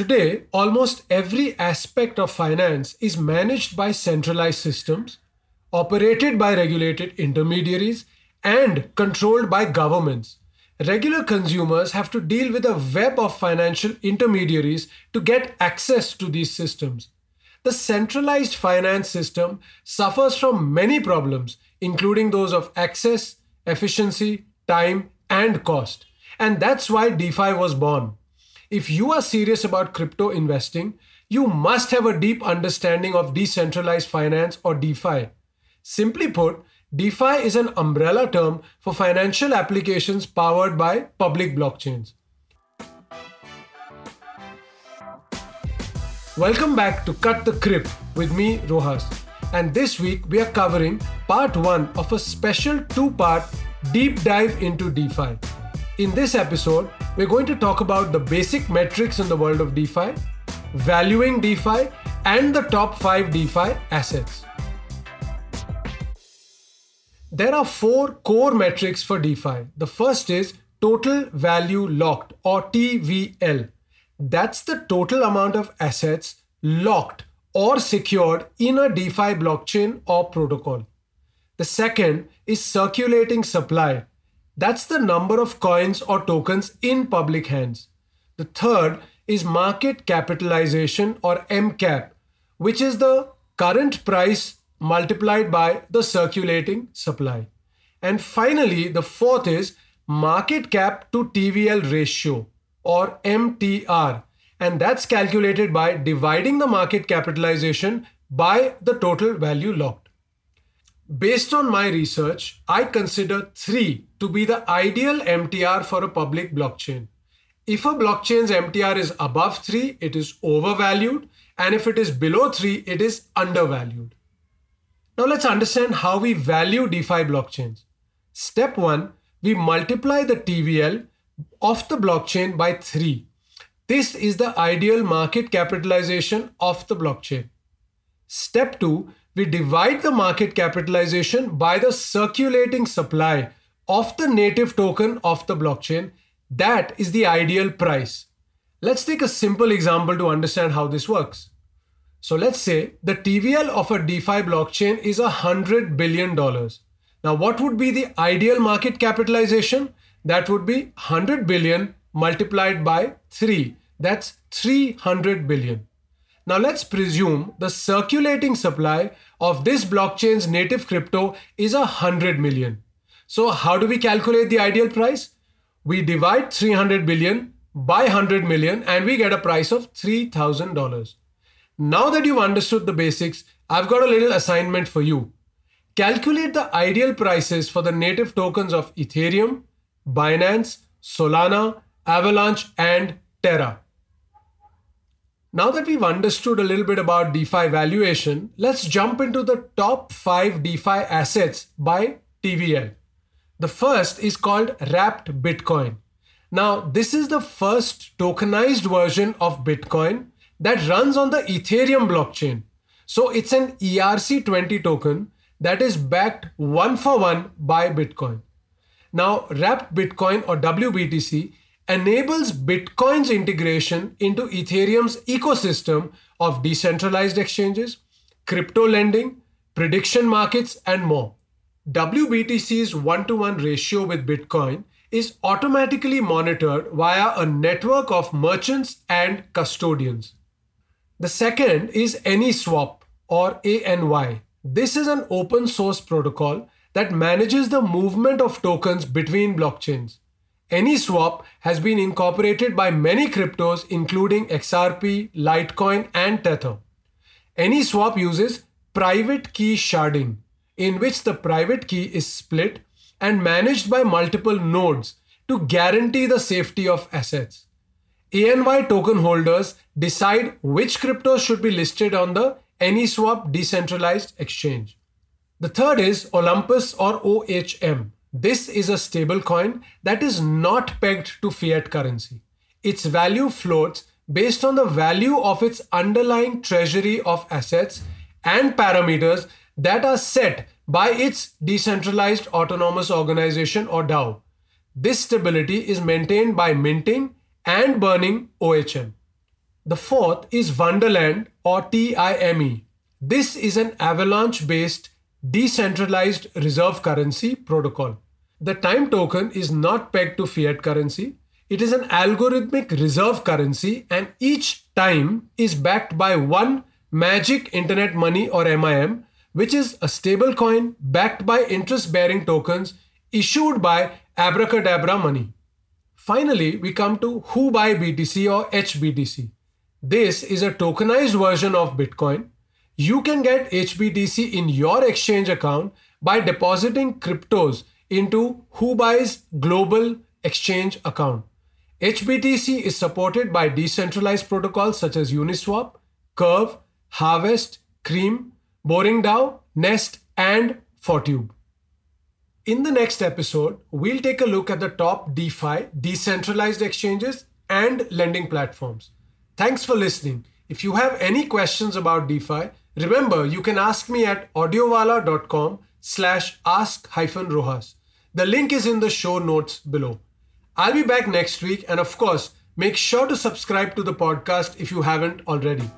Today, almost every aspect of finance is managed by centralized systems, operated by regulated intermediaries, and controlled by governments. Regular consumers have to deal with a web of financial intermediaries to get access to these systems. The centralized finance system suffers from many problems, including those of access, efficiency, time, and cost. And that's why DeFi was born. If you are serious about crypto investing, you must have a deep understanding of decentralized finance or DeFi. Simply put, DeFi is an umbrella term for financial applications powered by public blockchains. Welcome back to Cut the Crip with me, Rohas. And this week we are covering part one of a special two part deep dive into DeFi. In this episode, we're going to talk about the basic metrics in the world of DeFi, valuing DeFi, and the top five DeFi assets. There are four core metrics for DeFi. The first is total value locked or TVL. That's the total amount of assets locked or secured in a DeFi blockchain or protocol. The second is circulating supply. That's the number of coins or tokens in public hands. The third is market capitalization or MCAP, which is the current price multiplied by the circulating supply. And finally, the fourth is market cap to TVL ratio or MTR. And that's calculated by dividing the market capitalization by the total value locked. Based on my research, I consider three to be the ideal MTR for a public blockchain. If a blockchain's MTR is above 3, it is overvalued, and if it is below 3, it is undervalued. Now let's understand how we value DeFi blockchains. Step 1, we multiply the TVL of the blockchain by 3. This is the ideal market capitalization of the blockchain. Step 2, we divide the market capitalization by the circulating supply of the native token of the blockchain. That is the ideal price. Let's take a simple example to understand how this works. So let's say the TVL of a DeFi blockchain is a hundred billion dollars. Now, what would be the ideal market capitalization? That would be 100 billion multiplied by 3. That's 300 billion. Now, let's presume the circulating supply of this blockchain's native crypto is a 100 million. So, how do we calculate the ideal price? We divide 300 billion by 100 million and we get a price of $3,000. Now that you've understood the basics, I've got a little assignment for you. Calculate the ideal prices for the native tokens of Ethereum, Binance, Solana, Avalanche, and Terra. Now that we've understood a little bit about DeFi valuation, let's jump into the top 5 DeFi assets by TVL. The first is called Wrapped Bitcoin. Now, this is the first tokenized version of Bitcoin that runs on the Ethereum blockchain. So it's an ERC20 token that is backed one for one by Bitcoin. Now, Wrapped Bitcoin or WBTC enables Bitcoin's integration into Ethereum's ecosystem of decentralized exchanges, crypto lending, prediction markets, and more. WBTC's one to one ratio with Bitcoin is automatically monitored via a network of merchants and custodians. The second is AnySwap or ANY. This is an open source protocol that manages the movement of tokens between blockchains. AnySwap has been incorporated by many cryptos including XRP, Litecoin and Tether. AnySwap uses private key sharding in which the private key is split and managed by multiple nodes to guarantee the safety of assets. ANY token holders decide which cryptos should be listed on the AnySwap decentralized exchange. The third is Olympus or OHM. This is a stablecoin that is not pegged to fiat currency. Its value floats based on the value of its underlying treasury of assets and parameters that are set by its decentralized autonomous organization or DAO. This stability is maintained by minting and burning OHM. The fourth is Wonderland or TIME. This is an avalanche based decentralized reserve currency protocol. The time token is not pegged to fiat currency. It is an algorithmic reserve currency, and each time is backed by one magic internet money or MIM, which is a stable coin backed by interest bearing tokens issued by Abracadabra Money. Finally, we come to Huobi BTC or HBTC. This is a tokenized version of Bitcoin. You can get HBTC in your exchange account by depositing cryptos into Huobi's global exchange account. HBTC is supported by decentralized protocols such as Uniswap, Curve, Harvest, Cream, Boring DAO, Nest, and Fortube. In the next episode, we'll take a look at the top DeFi, decentralized exchanges, and lending platforms. Thanks for listening. If you have any questions about DeFi, remember you can ask me at audiovala.com slash ask hyphen rohas. The link is in the show notes below. I'll be back next week, and of course, make sure to subscribe to the podcast if you haven't already.